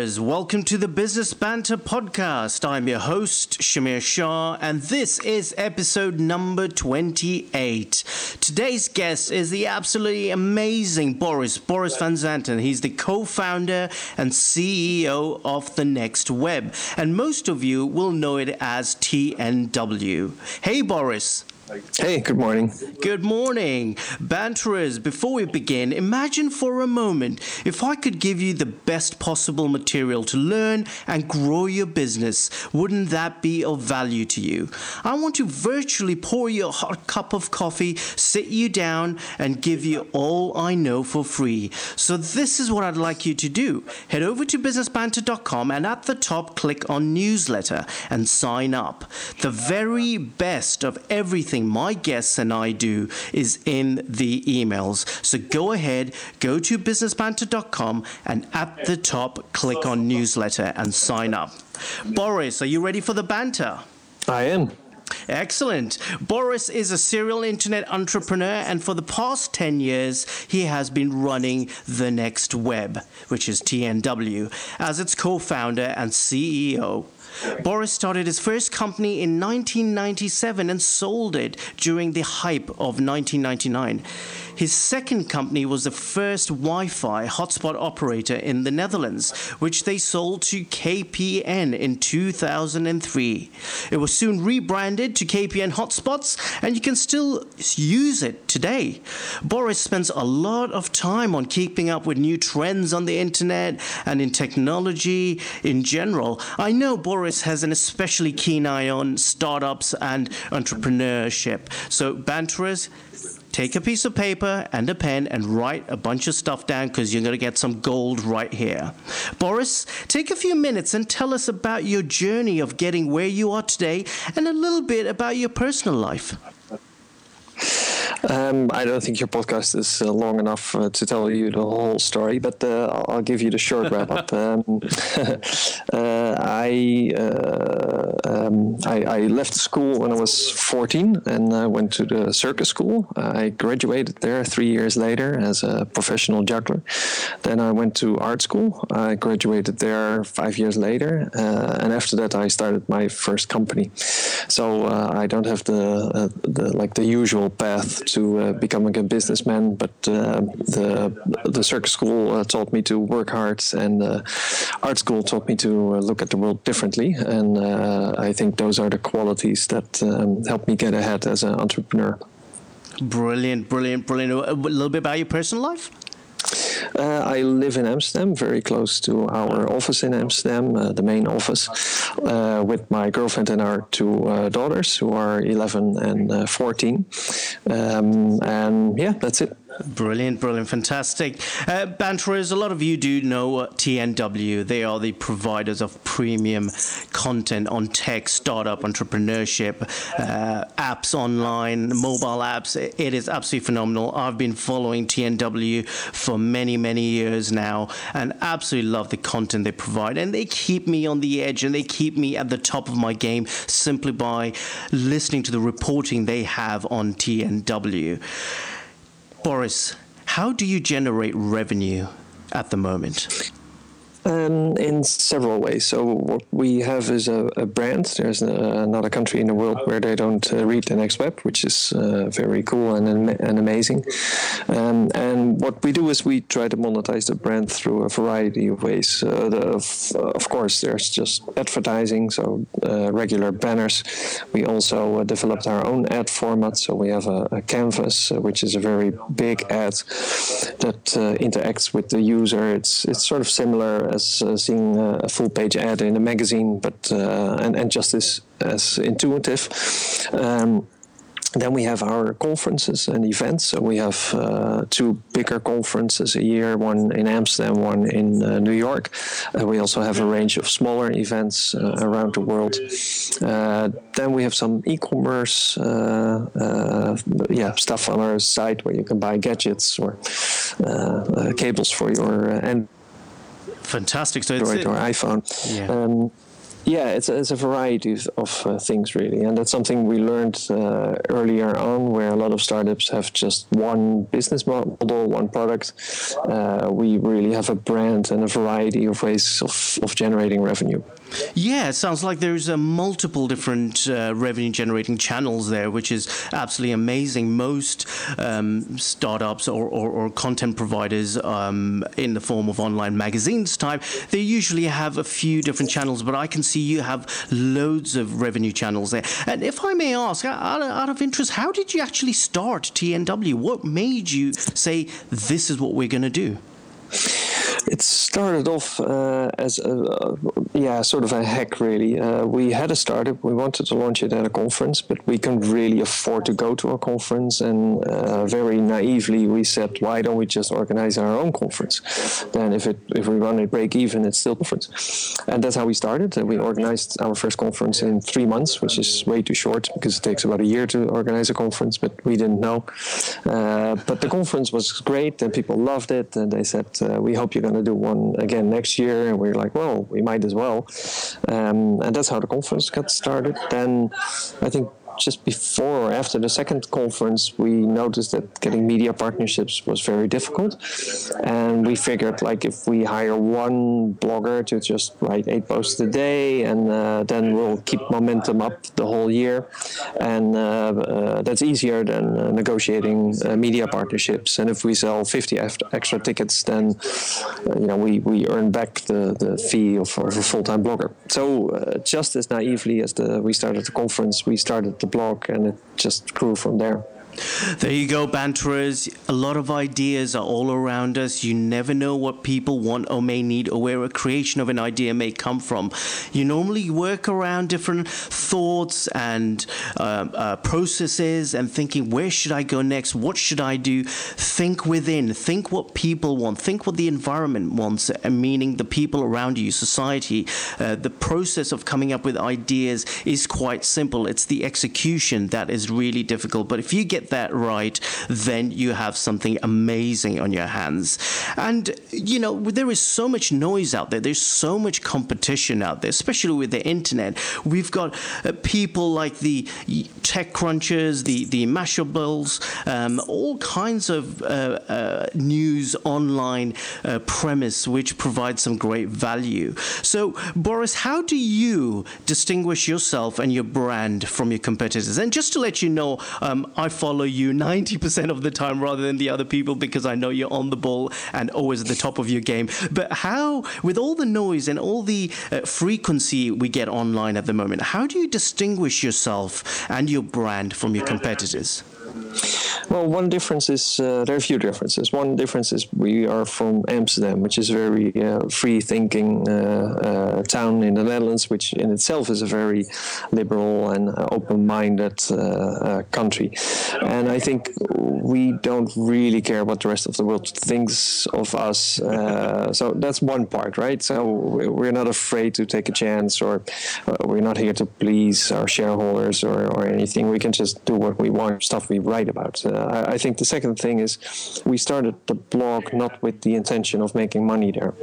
Banterers, welcome to the Business Banter podcast. I'm your host, Shamir Shah, and this is episode number 28. Today's guest is the absolutely amazing Boris, Boris Van Zanten. He's the co founder and CEO of The Next Web, and most of you will know it as TNW. Hey, Boris. Hey, good morning. Good morning. Banterers, before we begin, imagine for a moment if I could give you the best possible material to learn and grow your business. Wouldn't that be of value to you? I want to virtually pour you a hot cup of coffee, sit you down, and give you all I know for free. So, this is what I'd like you to do head over to businessbanter.com and at the top, click on newsletter and sign up. The very best of everything my guests and I do is in the emails. So go ahead, go to businessbanter.com, and at the top, click on newsletter and sign up. Boris, are you ready for the banter? I am. Excellent. Boris is a serial internet entrepreneur, and for the past 10 years, he has been running The Next Web, which is TNW, as its co founder and CEO. Boris started his first company in 1997 and sold it during the hype of 1999. His second company was the first Wi Fi hotspot operator in the Netherlands, which they sold to KPN in 2003. It was soon rebranded to KPN Hotspots, and you can still use it today. Boris spends a lot of time on keeping up with new trends on the internet and in technology in general. I know Boris has an especially keen eye on startups and entrepreneurship. So, banterers, take a piece of paper and a pen and write a bunch of stuff down because you're going to get some gold right here. Boris, take a few minutes and tell us about your journey of getting where you are today and a little bit about your personal life. Um, I don't think your podcast is uh, long enough uh, to tell you the whole story, but uh, I'll give you the short wrap up. Um, uh, I, uh, um, I, I left school when I was 14 and uh, went to the circus school. I graduated there three years later as a professional juggler. Then I went to art school. I graduated there five years later, and after that I started my first company. So I don't have the, the like the usual path to uh, becoming a businessman, but uh, the the circus school uh, taught me to work hard, and the art school taught me to look at the world differently. And I think those are the qualities that um, help me get ahead as an entrepreneur. Brilliant, brilliant, brilliant. A little bit about your personal life. Uh, I live in Amsterdam, very close to our office in Amsterdam, uh, the main office, uh, with my girlfriend and our two uh, daughters, who are 11 and uh, 14. Um, and yeah, that's it. Brilliant, brilliant, fantastic. Uh, Banterers, a lot of you do know TNW. They are the providers of premium content on tech, startup, entrepreneurship, uh, apps online, mobile apps. It is absolutely phenomenal. I've been following TNW for many, many years now and absolutely love the content they provide. And they keep me on the edge and they keep me at the top of my game simply by listening to the reporting they have on TNW. Boris, how do you generate revenue at the moment? Um, in several ways. So what we have is a, a brand. There's a, another country in the world where they don't uh, read the next web, which is uh, very cool and, and amazing. Um, and what we do is we try to monetize the brand through a variety of ways. Uh, the, of, of, course, there's just advertising, so uh, regular banners. We also uh, developed our own ad format. So we have a, a canvas, uh, which is a very big ad that interacts with the user. It's it's sort of similar as uh, seeing a full page ad in a magazine, but uh, and, and just as, as intuitive. Um, then we have our conferences and events. So we have uh, two bigger conferences a year, one in Amsterdam, one in uh, New York. Uh, we also have a range of smaller events uh, around the world. Uh, then we have some e-commerce, uh, yeah, stuff on our site where you can buy gadgets or cables for your Android Fantastic. So Android or iPhone. Yeah. Um, yeah, it's a, it's a variety of uh, things really, and that's something we learned uh, earlier on, where a lot of startups have just one business model, one product. Uh, we really have a brand and a variety of ways of, of generating revenue. Yeah, it sounds like there's uh, multiple different uh, revenue generating channels there, which is absolutely amazing. Most um, startups or, or, or, content providers um, in the form of online magazines type, they usually have a few different channels, but I can see you have loads of revenue channels there. And if I may ask, out out of interest, how did you actually start TNW? What made you say, this is what we're going to do? It started off uh, as a, uh, yeah, sort of a hack, really. Uh, we had a startup. We wanted to launch it at a conference, but we couldn't really afford to go to a conference. And uh, very naively, we said, why don't we just organize our own conference? Then, if it if we run it break even, it's still conference. And that's how we started. we organized our first conference in three months, which is way too short because it takes about a year to organize a conference. But we didn't know. Uh, but the conference was great, and people loved it. And they said, we hope you're going to do one again next year. And we are like, well, we might as well. Um, and that's how the conference got started. Then I think just before or after the second conference, we noticed that getting media partnerships was very difficult. And we figured, like, if we hire one blogger to just write eight posts a day, and uh, then we'll keep momentum up the whole year. And uh, uh, that's easier than uh, negotiating uh, media partnerships. And if we sell 50 extra tickets, then, you know, we, we earn back the, the fee of, of a full time blogger. So, just as naively as the, we started the conference, we started the blog, and it just grew from there. There you go, banterers. A lot of ideas are all around us. You never know what people want or may need or where a creation of an idea may come from. You normally work around different thoughts and uh, uh, processes and thinking, where should I go next? What should I do? Think within. Think what people want. Think what the environment wants, uh, meaning the people around you, society. Uh, the process of coming up with ideas is quite simple. It's the execution that is really difficult. But if you get that right, then you have something amazing on your hands. And, you know, there is so much noise out there, there's so much competition out there, especially with the internet. We've got uh, people like the tech crunchers, the, the Mashables, um, all kinds of uh, uh, news online uh, premise which provides some great value. So, Boris, how do you distinguish yourself and your brand from your competitors? And just to let you know, um, I follow follow you 90% of the time rather than the other people because I know you're on the ball and always at the top of your game. But how, with all the noise and all the uh, frequency we get online at the moment, how do you distinguish yourself and your brand from your competitors? Well, one difference is uh, there are a few differences. One difference is we are from Amsterdam, which is a very uh, free-thinking uh, uh town in the Netherlands, which in itself is a very liberal and open-minded uh, uh, country. And I think we don't really care what the rest of the world thinks of us. so that's one part, right? So we're not afraid to take a chance, or we're not here to please our shareholders or, or anything. We can just do what we want, stuff we write about. Uh, I, I, think the second thing is we started the blog not with the intention of making money there.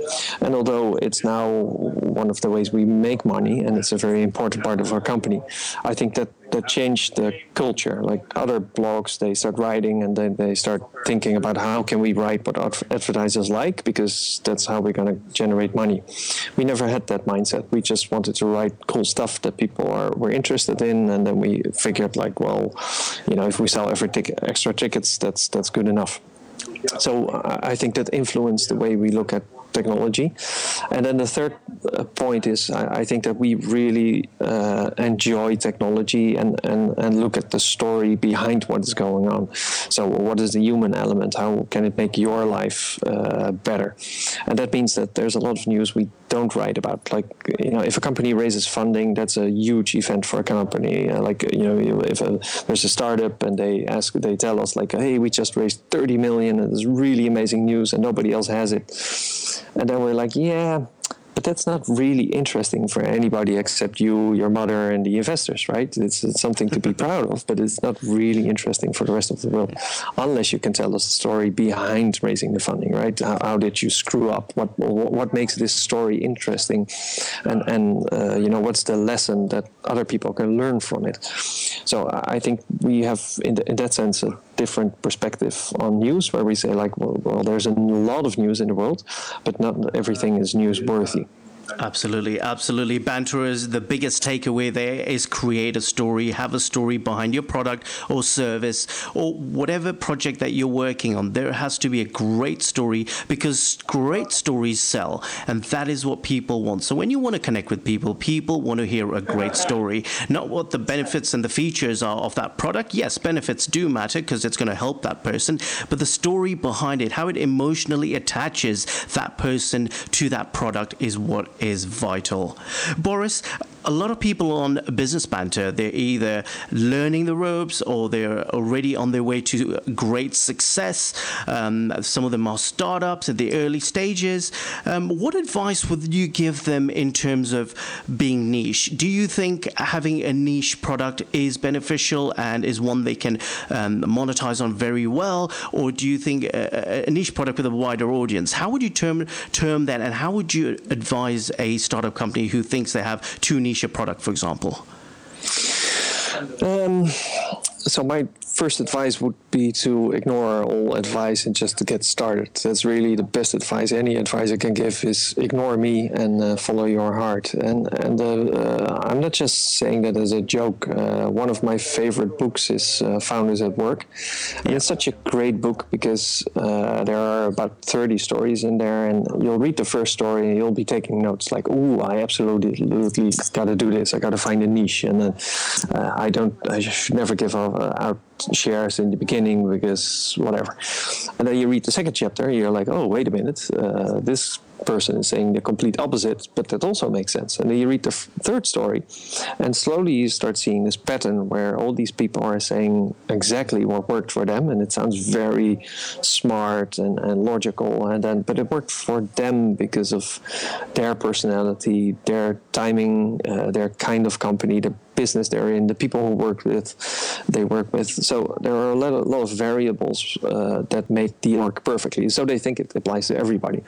And although it's now one of the ways we make money and it's a very important part of our company, I think that that changed the culture. Like other blogs, they start writing and then they start thinking about how can we write what advertisers like because that's how we're going to generate money. We never had that mindset. We just wanted to write cool stuff that people are were interested in, and then we figured like, well, you know, if we sell every extra tickets, that's that's good enough. So I think that influenced the way we look at technology. And then the third uh, point is I, I think that we really uh, enjoy technology and, and, and look at the story behind what is going on. So, what is the human element? How can it make your life uh, better? And that means that there's a lot of news we don't write about. Like, you know, if a company raises funding, that's a huge event for a company. Uh, like, you know, if a, there's a startup and they ask, they tell us, like, hey, we just raised 30 million and it's really amazing news and nobody else has it and then we're like, yeah, but that's not really interesting for anybody except you, your mother, and the investors, right? It's, it's something to be proud of, but it's not really interesting for the rest of the world, unless you can tell us the story behind raising the funding, right? How, how did you screw up? What what makes this story interesting, and and uh, you know what's the lesson that other people can learn from it? So I think we have, in, the, in that sense, a different perspective on news, where we say like, well, well, there's a lot of news in the world, but not everything is newsworthy. Absolutely, absolutely. Banterers, the biggest takeaway there is create a story, have a story behind your product or service or whatever project that you're working on. There has to be a great story because great stories sell, and that is what people want. So when you want to connect with people, people want to hear a great story, not what the benefits and the features are of that product. Yes, benefits do matter because it's going to help that person, but the story behind it, how it emotionally attaches that person to that product is what is vital. Boris, a lot of people on business banter, they're either learning the ropes or they're already on their way to great success. Um, some of them are startups at the early stages. Um, what advice would you give them in terms of being niche? Do you think having a niche product is beneficial and is one they can um, monetize on very well? Or do you think a, a, niche product with a wider audience? How would you term, term that and how would you advise a startup company who thinks they have two niche a product, for example? Um, so my first advice would be to ignore all advice and just to get started. That's really the best advice. Any advice I can give is ignore me and uh, follow your heart. And and uh, uh, I'm not just saying that as a joke. Uh, one of my favorite books is uh, Founders at Work, and it's such a great book because uh, there are about 30 stories in there, and you'll read the first story and you'll be taking notes like, "Ooh, I absolutely, got to do this. I got to find a niche, and I don't. I should never give out shares in the beginning because whatever. And then you read the second chapter, you're like, oh, wait a minute, uh, this person is saying the complete opposite, but that also makes sense. And then you read the f- third story, and slowly you start seeing this pattern where all these people are saying exactly what worked for them, and it sounds very smart and, and logical. And then, but it worked for them because of their personality, their timing, uh, their kind of company, the business they're in, the people who work with, they work with. So there are a lot of, lot of variables uh, that make the work perfectly. So they think it applies to everybody.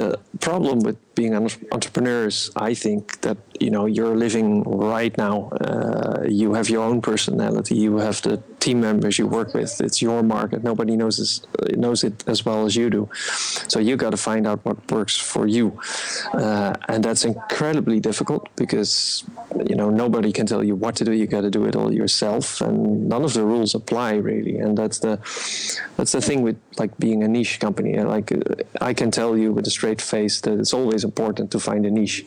The problem with being an entrepreneur is, I think, that you know you're living right now. Uh, you have your own personality. You have the team members you work with. It's your market. Nobody knows this, knows it as well as you do. So you got to find out what works for you, uh, and that's incredibly difficult because you know nobody can tell you what to do. You got to do it all yourself, and none of the rules apply really. And that's the that's the thing with like being a niche company. Like I can tell you with a straight face that it's always important to find a niche.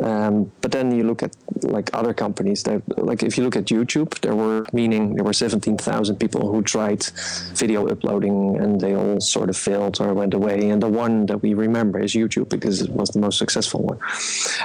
Um, but then you look at like other companies that like if you look at YouTube, there were meaning there were 17,000 people who tried video uploading and they all sort of failed or went away. And the one that we remember is YouTube because it was the most successful one.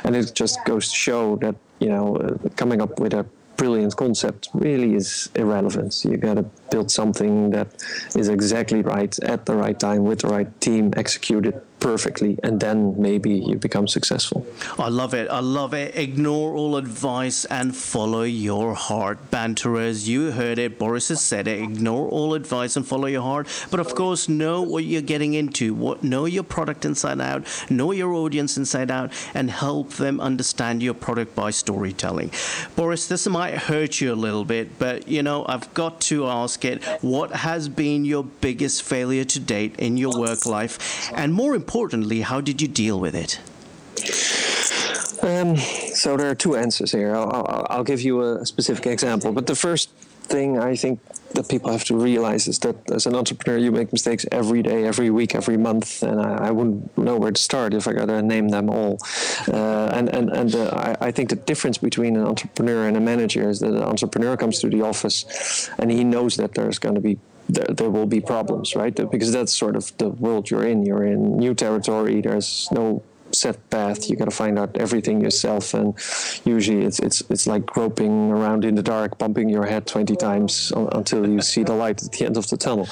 And it just goes to show that you know uh, coming up with a brilliant concept really is irrelevant. You got to build something that is exactly right at the right time with the right team, executed perfectly and then maybe you become successful. I love it. I love it. Ignore all advice and follow your heart. Banterers, you heard it. Boris has said it. Ignore all advice and follow your heart. But of course, know what you're getting into. What know your product inside out, know your audience inside out, and help them understand your product by storytelling. Boris, this might hurt you a little bit, but you know, I've got to ask it. What has been your biggest failure to date in your work life? And more importantly, how did you deal with it? Um, so there are two answers here. I'll, I'll, I'll, give you a specific example. But the first thing I think that people have to realize is that as an entrepreneur, you make mistakes every day, every week, every month, and I, I wouldn't know where to start if I got to name them all. Uh, and and and uh, I, I think the difference between an entrepreneur and a manager is that an entrepreneur comes to the office and he knows that there's going to be there, there, will be problems, right? Because that's sort of the world you're in. You're in new territory. There's no set path. You got to find out everything yourself, and usually it's it's it's like groping around in the dark, bumping your head twenty times until you see the light at the end of the tunnel.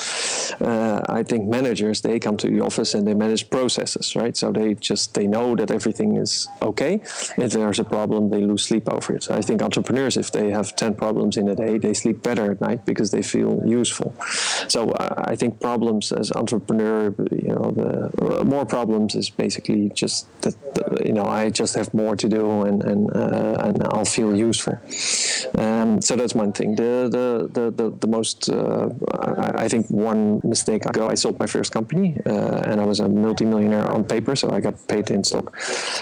Uh, I think managers they come to the office and they manage processes, right? So they just they know that everything is okay. If there's a problem, they lose sleep over it. I think entrepreneurs, if they have ten problems in a day, they sleep better at night because they feel useful. So uh, I think problems as entrepreneur, you know, the more problems is basically just that you know I just have more to do and and uh, and I'll feel useful. Um, so that's one thing. The the the the, the most uh, I, I, think one mistake ago I sold my first company uh, and I was a multimillionaire on paper, so I got paid in stock.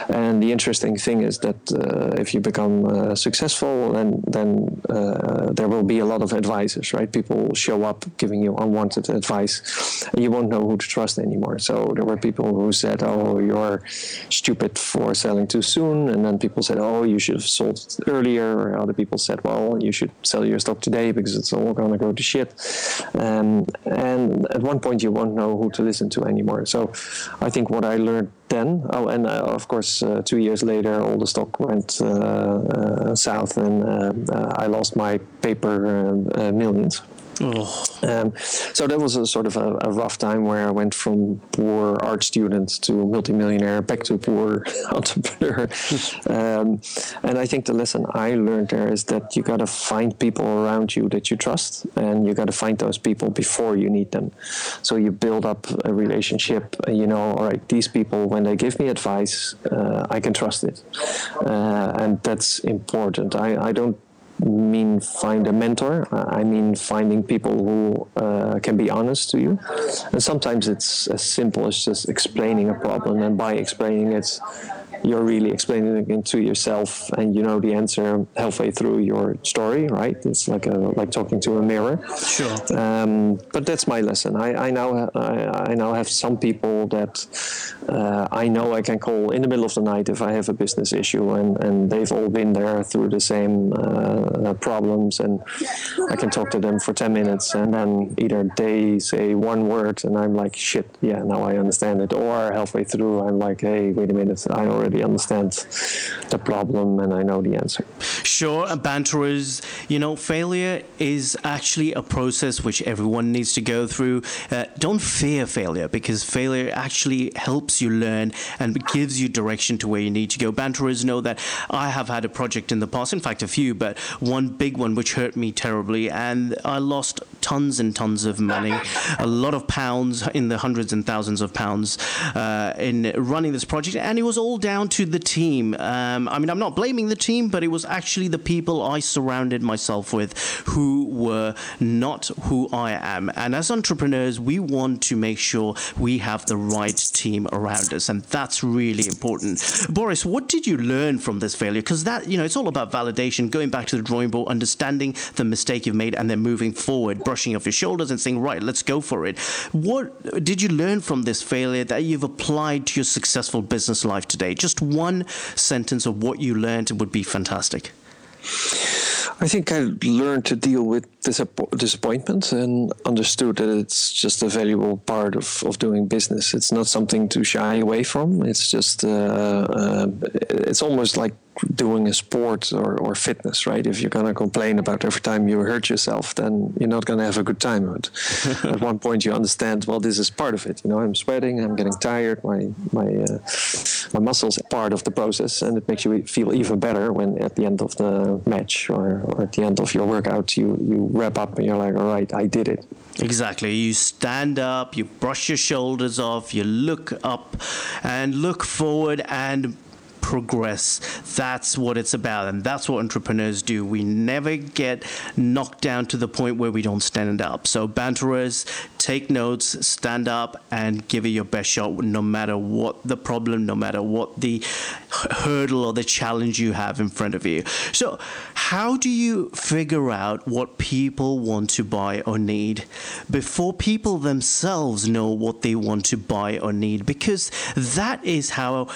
And the interesting thing is that uh, if you become successful, then then there will be a lot of advisors, right? People will show up giving you unwanted advice, and you won't know who to trust anymore. So there were people who said, "Oh, you're stupid for selling too soon," and then people said, "Oh, you should have sold earlier." Or other people said, "Well, you should sell your stock today because it's all going to go to shit." Um, and at one point, you won't know who to listen to anymore. So I think what I learned then. Oh, and uh, of course, uh, two years later, all the stock went uh, uh south, and uh, uh, I lost my paper millions. Um, so that was a sort of a, a, rough time where I went from poor art student to a multimillionaire back to poor entrepreneur. um, and I think the lesson I learned there is that you got to find people around you that you trust, and you got to find those people before you need them. So you build up a relationship. You know, all right, these people when they give me advice, uh, I can trust it, uh, and that's important. I, I don't mean find a mentor. I mean finding people who uh, can be honest to you. And sometimes it's as simple as just explaining a problem, and by explaining it, you're really explaining it to yourself and you know the answer halfway through your story right? It's like a like talking to a mirror. Sure. Um, but that's my lesson. I, I now I, I now have some people that uh, I know I can call in the middle of the night if I have a business issue and, and they've all been there through the same uh, problems and I can talk to them for 10 minutes and then either they say one word and I'm like shit yeah now I understand it. Or halfway through I'm like hey wait a minute. I already already understand the problem and I know the answer. Sure, and banterers, you know, failure is actually a process which everyone needs to go through. Uh, don't fear failure because failure actually helps you learn and gives you direction to where you need to go. Banterers know that I have had a project in the past, in fact, a few, but one big one which hurt me terribly, and I lost tons and tons of money, a lot of pounds in the hundreds and thousands of pounds uh, in running this project, and it was all down to the team. Um, I mean, I'm not blaming the team, but it was actually the people I surrounded myself with who were not who I am. And as entrepreneurs, we want to make sure we have the right team around us, and that's really important. Boris, what did you learn from this failure? Because that, you know, it's all about validation, going back to the drawing board, understanding the mistake you've made, and then moving forward, brushing off your shoulders and saying, right, let's go for it. What did you learn from this failure that you've applied to your successful business life today? Just one sentence of what you learned would be fantastic. I think I learned to deal with disappointment and understood that it's just a valuable part of, of doing business. It's not something to shy away from. It's just, uh, uh, it's almost like doing a sport or, or fitness, right? If you're going to complain about every time you hurt yourself, then you're not going to have a good time. But at one point, you understand, well, this is part of it. You know, I'm sweating, I'm getting tired, my my uh, my muscles are part of the process, and it makes you feel even better when at the end of the match or, or at the end of your workout, you you wrap up and you're like, all right, I did it. Exactly. You stand up, you brush your shoulders off, you look up and look forward and progress. That's what it's about, and that's what entrepreneurs do. We never get knocked down to the point where we don't stand up. So, banterers, take notes, stand up, and give it your best shot, no matter what the problem, no matter what the hurdle or the challenge you have in front of you. So, how do you figure out what people want to buy or need before people themselves know what they want to buy or need? Because that is how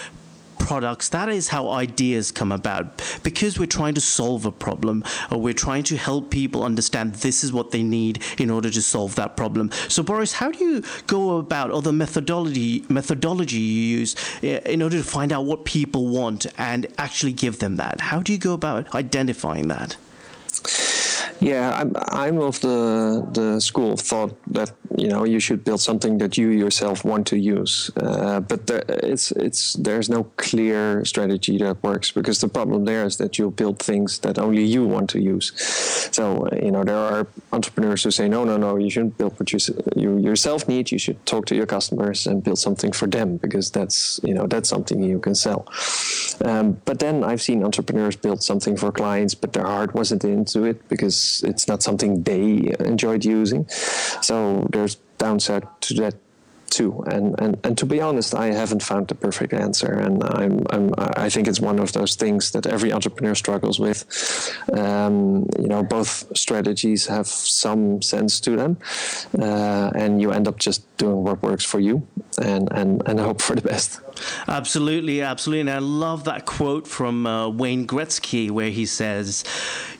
products. That is how ideas come about because we're trying to solve a problem or we're trying to help people understand this is what they need in order to solve that problem. So, Boris, how do you go about, or the methodology methodology you use in order to find out what people want and actually give them that? How do you go about identifying that? Yeah, I'm, I'm of the the school of thought that you know you should build something that you yourself want to use, uh, but there, it's it's there's no clear strategy that works because the problem there is that you'll build things that only you want to use. So uh, you know there are entrepreneurs who say no no no you shouldn't build what you you yourself need. You should talk to your customers and build something for them because that's you know that's something you can sell. Um, but then I've seen entrepreneurs build something for clients, but their heart wasn't into it because it's not something they enjoyed using. So there's downside to that too. And, and and to be honest, I haven't found the perfect answer, and I'm, I'm I think it's one of those things that every entrepreneur struggles with. Um, you know, both strategies have some sense to them, uh, and you end up just doing what works for you, and and and hope for the best. Absolutely, absolutely. And I love that quote from uh, Wayne Gretzky where he says,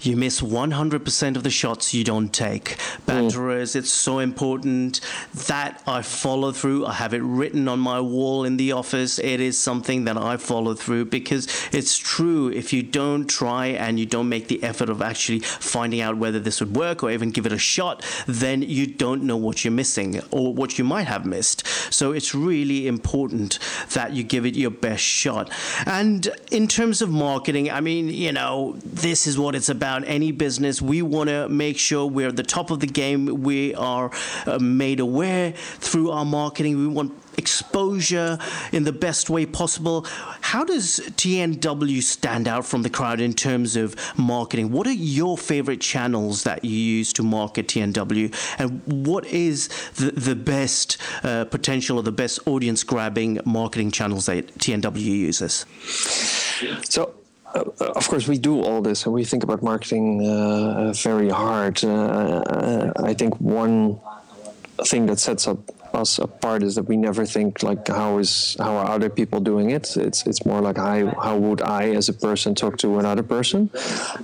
You miss 100% of the shots you don't take. Banterers, mm. it's so important that I follow through. I have it written on my wall in the office. It is something that I follow through because it's true. If you don't try and you don't make the effort of actually finding out whether this would work or even give it a shot, then you don't know what you're missing or what you might have missed. So it's really important that you give it your best shot. And in terms of marketing, I mean, you know, this is what it's about. Any business, we want to make sure we're at the top of the game. We are uh, made aware through our marketing. We want exposure in the best way possible. How does TNW stand out from the crowd in terms of marketing? What are your favorite channels that you use to market TNW? And what is the, the best uh, potential or the best audience grabbing marketing channels that TNW uses? So, uh, of course, we do all this and we think about marketing uh, very hard. Uh, uh I think one thing that sets up us apart is that we never think like how is how are other people doing it. It's it's more like how how would I as a person talk to another person,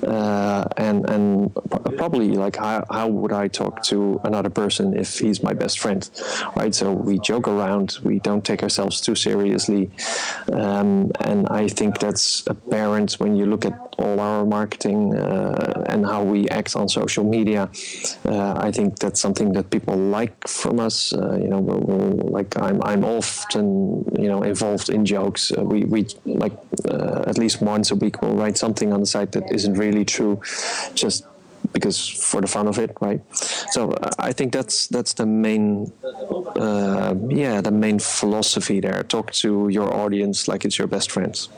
uh, and and probably like how how would I talk to another person if he's my best friend, right? So we joke around, we don't take ourselves too seriously, um, and I think that's apparent when you look at all our marketing uh, and how we act on social media. Uh, I think that's something that people like from us. Uh, you know we'll, we'll, like I'm, I'm often you know involved in jokes. We we like at least once a week we'll write something on the site that isn't really true, just because for the fun of it, right? So I think that's that's the main, uh, yeah, the main philosophy there. Talk to your audience like it's your best friends.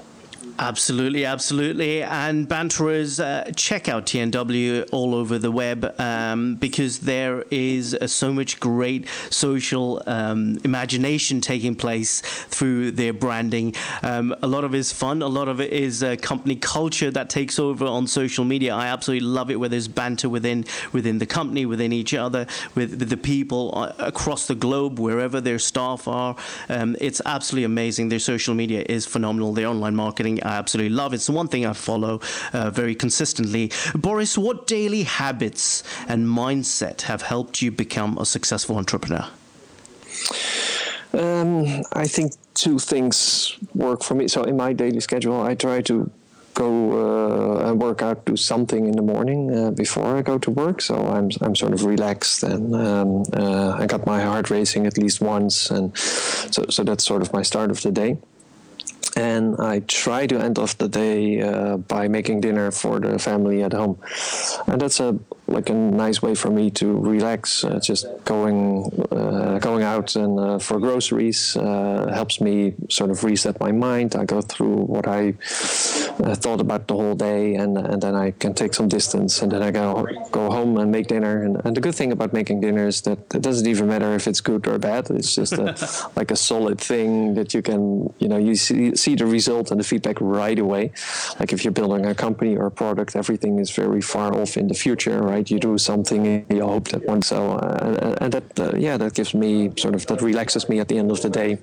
Absolutely, absolutely. And banterers, uh, check out TNW all over the web um, because there is uh, so much great social um, imagination taking place through their branding. Um, a lot of it is fun, a lot of it is uh, company culture that takes over on social media. I absolutely love it where there's banter within within the company, within each other, with, with the people uh, across the globe, wherever their staff are. Um, it's absolutely amazing. Their social media is phenomenal. Their online marketing I absolutely love. It. It's the one thing I follow uh, very consistently. Boris, what daily habits and mindset have helped you become a successful entrepreneur? Um, I think two things work for me. So in my daily schedule, I try to go uh, and work out, do something in the morning uh, before I go to work. So I'm I'm sort of relaxed and um, uh, I got my heart racing at least once, and so so that's sort of my start of the day and I try to end off the day uh, by making dinner for the family at home, and that's a like a nice way for me to relax. Uh, just going uh, going out and uh, for groceries uh, helps me sort of reset my mind. I go through what I uh, thought about the whole day, and and then I can take some distance, and then I go go home and make dinner. And, and the good thing about making dinner is that it doesn't even matter if it's good or bad. It's just a, like a solid thing that you can you know you see see the result and the feedback right away. Like if you're building a company or a product, everything is very far off in the future, right? You do something, you hope that one so, uh, and that uh, yeah, that gives me sort of that relaxes me at the end of the day.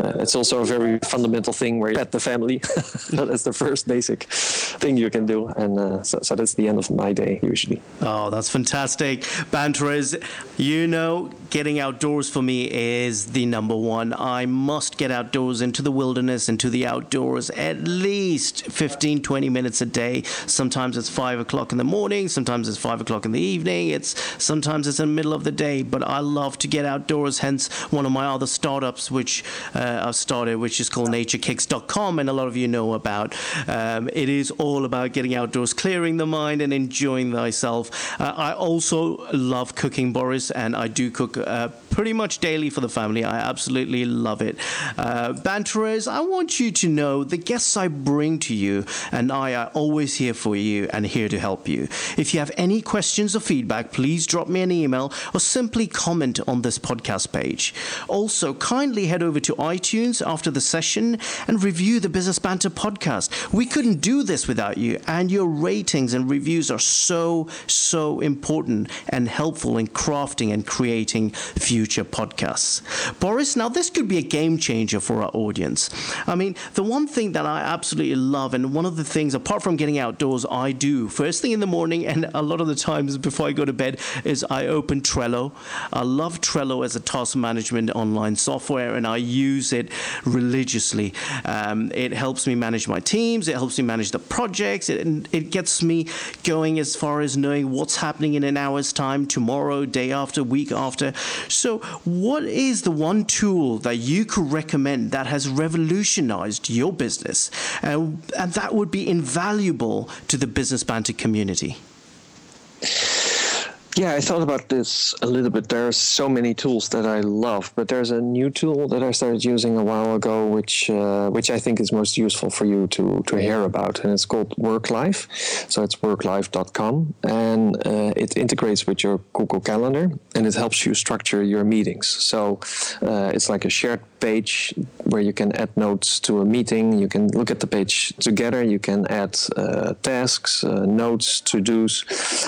Uh, it's also a very fundamental thing where you pet the family. that's the first basic thing you can do, and uh, so, so that's the end of my day usually. Oh, that's fantastic, Banterers. You know, getting outdoors for me is the number one. I must get outdoors into the wilderness, into the outdoors at least 15, 20 minutes a day. Sometimes it's five o'clock in the morning, sometimes it's five o'clock in the evening. It's sometimes it's in the middle of the day, but I love to get outdoors. Hence, one of my other startups, which uh, I've started, which is called NatureKicks.com, and a lot of you know about. Um, it is all about getting outdoors, clearing the mind, and enjoying thyself. Uh, I also love cooking, Boris, and I do cook uh, pretty much daily for the family. I absolutely love it. Uh, Banterers, I want you to know the guests I bring to you and I are always here for you and here to help you. If you have any questions or feedback, please drop me an email or simply comment on this podcast page. Also, kindly head over to iTunes after the session and review the Business Banter podcast. We couldn't do this without you, and your ratings and reviews are so, so important and helpful in crafting and creating future podcasts. Boris, now this could be a game changer for our audience. I mean, the one thing that I absolutely love, and one of the things, apart from getting outdoors, I do first thing in the morning, and a lot of the times before I go to bed, is I open Trello. I love Trello as a task management online software, and I use it religiously. Um, it helps me manage my teams, it helps me manage the projects, it, it gets me going as far as knowing what's happening in an hour's time, tomorrow, day after, week after. So, what is the one tool that you could recommend that has revolutionized your business and, and that would be invaluable to the business banter community? Yeah, I thought about this a little bit. There are so many tools that I love, but there's a new tool that I started using a while ago, which uh, which I think is most useful for you to to hear about, and it's called WorkLife. So it's worklife.com, and uh, it integrates with your Google Calendar, and it helps you structure your meetings. So uh, it's like a shared page where you can add notes to a meeting. You can look at the page together. You can add uh, tasks, uh, notes, to dos.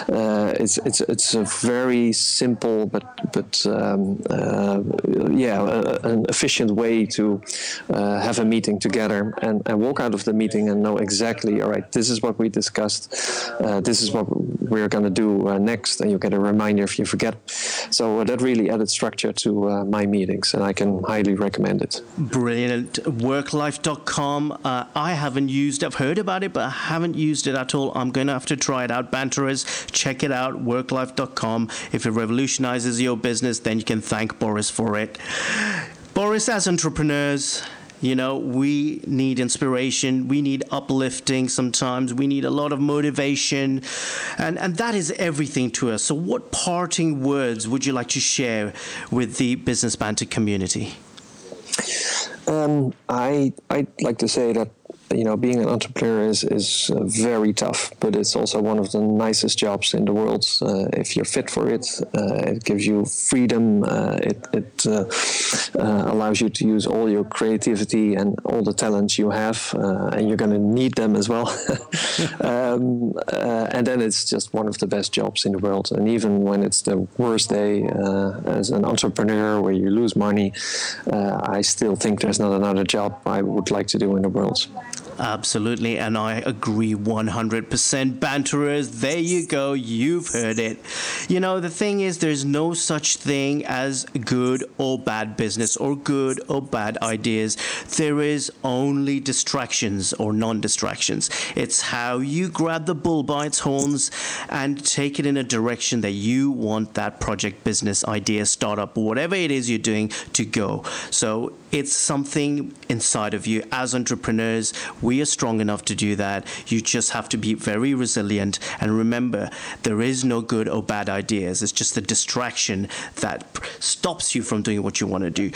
Uh, it's it's it's a very simple but but um, uh, yeah an efficient way to uh, have a meeting together and, and walk out of the meeting and know exactly all right this is what we discussed uh, this is what we're going to do uh, next and you get a reminder if you forget. So uh, that really added structure to uh, my meetings and I can highly recommend it. Brilliant. Worklife.com I haven't used I've heard about it but I haven't used it at all. I'm going to have to try it out. Banterers check it out worklife.com if it revolutionizes your business, then you can thank Boris for it. Boris, as entrepreneurs, you know, we need inspiration, we need uplifting sometimes, we need a lot of motivation, and, and that is everything to us. So, what parting words would you like to share with the Business Banter community? Um, I, I'd like to say that you know, being an entrepreneur is is uh, very tough, but it's also one of the nicest jobs in the world. Uh, if you're fit for it, uh, it gives you freedom. Uh, it it uh, allows you to use all your creativity and all the talents you have, and you're going to need them as well. um, and then it's just one of the best jobs in the world. And even when it's the worst day as an entrepreneur where you lose money, I still think there's not another job I would like to do in the world. Absolutely, and I agree 100%. Banterers, there you go, you've heard it. You know, the thing is, there's no such thing as good or bad business or good or bad ideas. There is only distractions or non distractions. It's how you grab the bull by its horns and take it in a direction that you want that project, business, idea, startup, whatever it is you're doing to go. So it's something inside of you as entrepreneurs we are strong enough to do that. You just have to be very resilient. And remember, there is no good or bad ideas. It's just the distraction that stops you from doing what you want to do.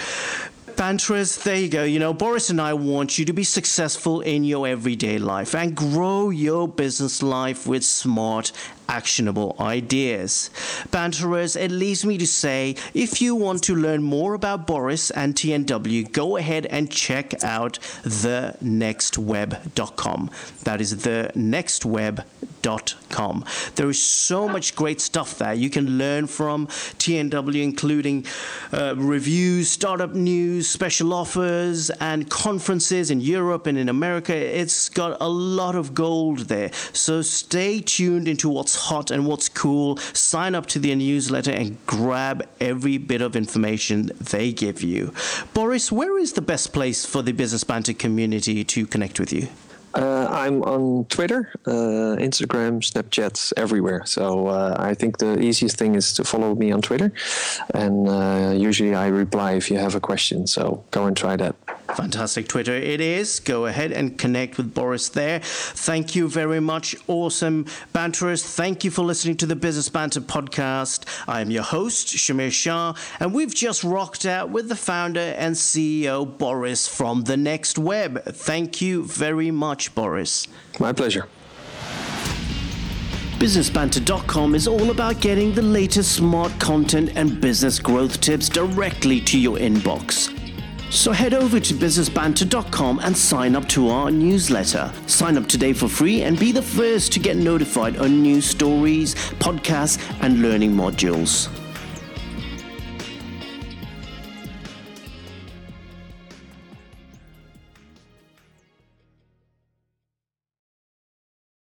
Banterers, there you go. You know, Boris and I want you to be successful in your everyday life and grow your business life with smart actionable ideas. Banterers, it leaves me to say if you want to learn more about Boris and TNW, go ahead and check out thenextweb.com. That is thenextweb.com. There is so much great stuff there you can learn from TNW, including uh, reviews, startup news, special offers, and conferences in Europe and in America. It's got a lot of gold there. So stay tuned into what's hot and what's cool. Sign up to their newsletter and grab every bit of information they give you. Boris, where is the best place for the Business Banter community to connect with you? Uh, I'm on Twitter, uh, Instagram, Snapchat, everywhere. So uh, I think the easiest thing is to follow me on Twitter, and uh, usually I reply if you have a question. So go and try that. Fantastic Twitter it is. Go ahead and connect with Boris there. Thank you very much, awesome banterers. Thank you for listening to the Business Banter podcast. I am your host, Shamir Shah, and we've just rocked out with the founder and CEO, Boris from The Next Web. Thank you very much, Boris. My pleasure. BusinessBanter.com is all about getting the latest smart content and business growth tips directly to your inbox. So head over to businessbanter.com and sign up to our newsletter. Sign up today for free and be the first to get notified on new stories, podcasts, and learning modules.